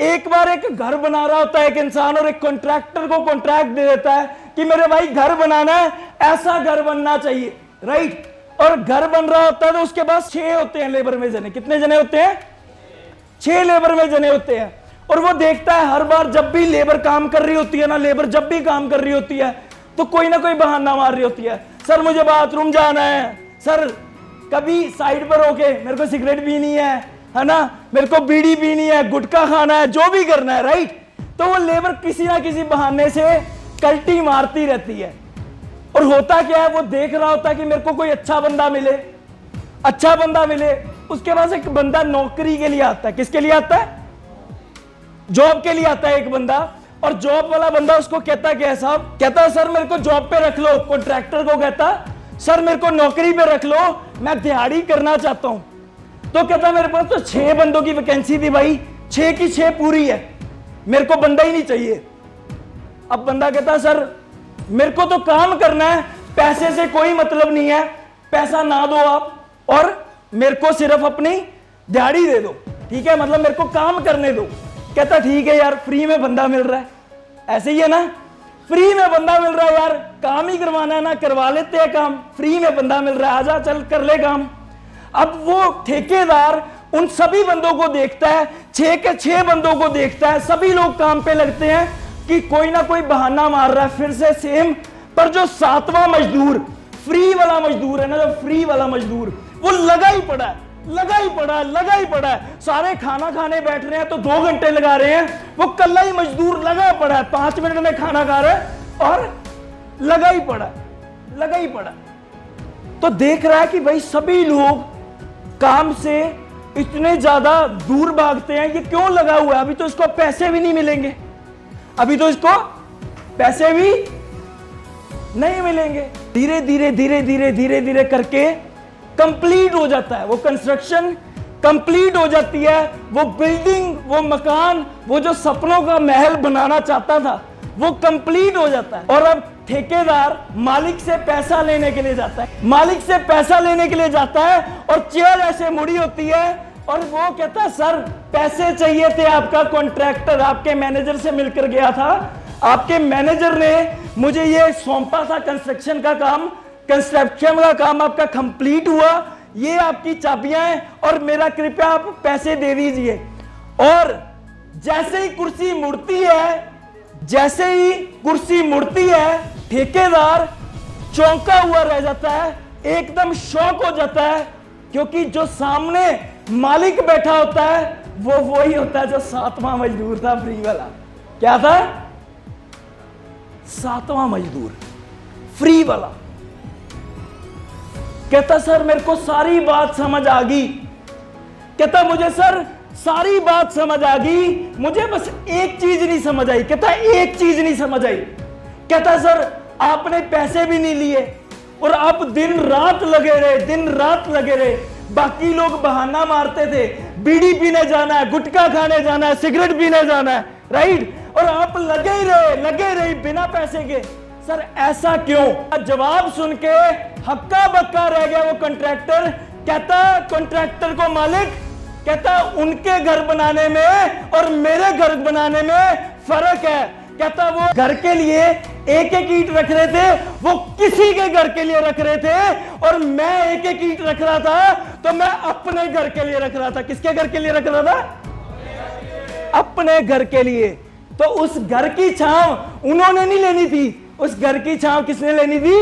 एक बार एक घर बना रहा होता है एक इंसान और एक कॉन्ट्रैक्टर को कॉन्ट्रैक्ट दे देता है कि मेरे भाई, घर बनाना है, ऐसा घर बनना चाहिए। राइट और घर बन रहा होता है तो उसके पास छह होते हैं लेबर में जने। कितने जने होते हैं? छह लेबर में जने होते हैं। और वो देखता है हर बार जब भी लेबर काम कर रही होती है ना लेबर जब भी काम कर रही होती है तो कोई ना कोई बहाना मार रही होती है। सर, मुझे बाथरूम जाना है। सर, कभी साइड पर होके मेरे को सिगरेट पीनी है। है ना? मेरे को बीड़ी पीनी है, गुटखा खाना है, जो भी करना है राइट तो वो लेबर किसी ना किसी बहाने से कल्टी मारती रहती है। और होता क्या है, वो देख रहा होता है कि मेरे को कोई अच्छा बंदा मिले। अच्छा बंदा मिले, उसके पास एक बंदा नौकरी के लिए आता है। किसके लिए आता है? जॉब के लिए आता है एक बंदा। और जॉब वाला बंदा उसको कहता, क्या है साहब? कहता है सर, मेरे को जॉब पे रख लो। कॉन्ट्रैक्टर को कहता, सर, मेरे को नौकरी पे रख लो। मैं दिहाड़ी करना चाहता हूँ। तो कहता मेरे पास? तो छह बंदों की वैकेंसी थी भाई। छह की छह पूरी है। मेरे को बंदा ही नहीं चाहिए। अब बंदा कहता, सर, मेरे को तो काम करना है। पैसे से कोई मतलब नहीं है। पैसा ना दो आप और मेरे को सिर्फ़ अपनी दिहाड़ी दे दो। ठीक है? मतलब मेरे को काम करने दो। कहता, ठीक है यार फ्री में बंदा मिल रहा है। ऐसे ही है ना? फ्री में बंदा मिल रहा है यार। काम ही करवाना है ना, करवा लेते हैं काम। फ्री में बंदा मिल रहा है। आजा, चल, कर ले काम। अब वो ठेकेदार उन सभी बंदों को देखता है, छह के छह बंदों को देखता है, सभी लोग काम पे लगते हैं कि कोई ना कोई बहाना मार रहा है, फिर से सेम पर जो सातवां मजदूर फ्री वाला मजदूर है ना, जो फ्री वाला मजदूर, वो लगा ही पड़ा है, लगा ही पड़ा है, लगा ही पड़ा है। सारे खाना खाने बैठ रहे हैं तो दो घंटे लगा रहे हैं, वो कल्ला ही मजदूर लगा पड़ा है, पाँच मिनट में खाना खा रहा है और लगा ही पड़ा है, लगा ही पड़ा है। तो देख रहा है कि भाई सभी लोग काम से इतने ज़्यादा दूर भागते हैं ये क्यों लगा हुआ है? अभी तो इसको पैसे भी नहीं मिलेंगे। अभी तो इसको पैसे भी नहीं मिलेंगे। धीरे धीरे धीरे धीरे धीरे धीरे करके कंप्लीट हो जाता है। वो कंस्ट्रक्शन कंप्लीट हो जाती है। वो बिल्डिंग वो मकान, वो जो सपनों का महल बनाना चाहता था, वो कंप्लीट हो जाता है। और अब ठेकेदार मालिक से पैसा लेने के लिए जाता है। मालिक से पैसा लेने के लिए जाता है और चेयर ऐसे मुड़ी होती है और वो कहता है, सर, पैसे चाहिए थे आपका कॉन्ट्रैक्टर आपके मैनेजर से मिलकर गया था। आपके मैनेजर ने मुझे ये सौंपा था कंस्ट्रक्शन का काम। कंस्ट्रक्शन का काम आपका कंप्लीट हुआ। ये आपकी चाबियाँ हैं और मेरा कृपया आप पैसे दे दीजिए। और जैसे ही कुर्सी मुड़ती है, जैसे ही कुर्सी मुड़ती है ठेकेदार चौंका हुआ रह जाता है, एकदम शौक हो जाता है, क्योंकि जो सामने मालिक बैठा होता है, वो वही होता है जो सातवां मजदूर था फ्री वाला। क्या था? सातवां मजदूर फ्री वाला। कहता, सर, मेरे को सारी बात समझ आ गई। कहता, मुझे, सर, सारी बात समझ आ गई। मुझे बस एक चीज़ नहीं समझ आई। कहता, एक चीज़ नहीं समझ आई। कहता, सर, आपने पैसे भी नहीं लिए और आप दिन रात लगे रहे, दिन रात लगे रहे। बाकी लोग बहाना मारते थे। बीड़ी पीने जाना है, गुटखा खाने जाना है, सिगरेट पीने जाना है, राइट? और आप लगे ही रहे, लगे रहे बिना पैसे के। सर, ऐसा क्यों? जवाब सुन के हक्का बक्का रह गया वो कॉन्ट्रैक्टर कहता कॉन्ट्रैक्टर को मालिक, कहता, उनके घर बनाने में और मेरे घर बनाने में फ़र्क है। कहता वो घर के लिए एक एक ईट रख रहे थे, वो किसी के घर के लिए रख रहे थे, और मैं एक एक ईट रख रहा था तो मैं अपने घर के लिए रख रहा था। किसके घर के लिए रख रहा था? अपने घर के लिए। तो उस घर की छाव उन्होंने नहीं लेनी थी। उस घर की छाव किसने लेनी थी?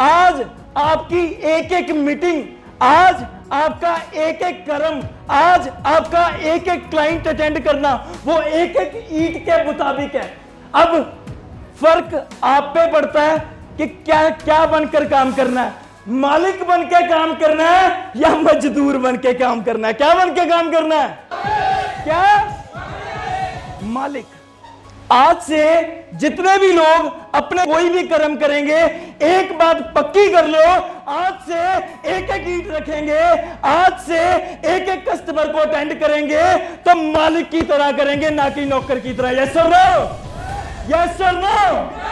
आज आपकी एक एक मीटिंग आज आपका एक एक कर्म, आज आपका एक एक क्लाइंट अटेंड करना, वो एक एक ईट के मुताबिक है। अब फ़र्क आप पे पड़ता है कि क्या क्या बनकर काम करना है। मालिक बन के काम करना है या मजदूर बन के काम करना है? क्या बन के काम करना है? क्या? मालिक। आज से जितने भी लोग अपने कोई भी कर्म करेंगे एक बात पक्की कर लो, आज से एक एक ईट रखेंगे, आज से एक एक कस्टमर को अटेंड करेंगे तो मालिक की तरह करेंगे, ना कि नौकर की तरह। Yes sir no yes sir no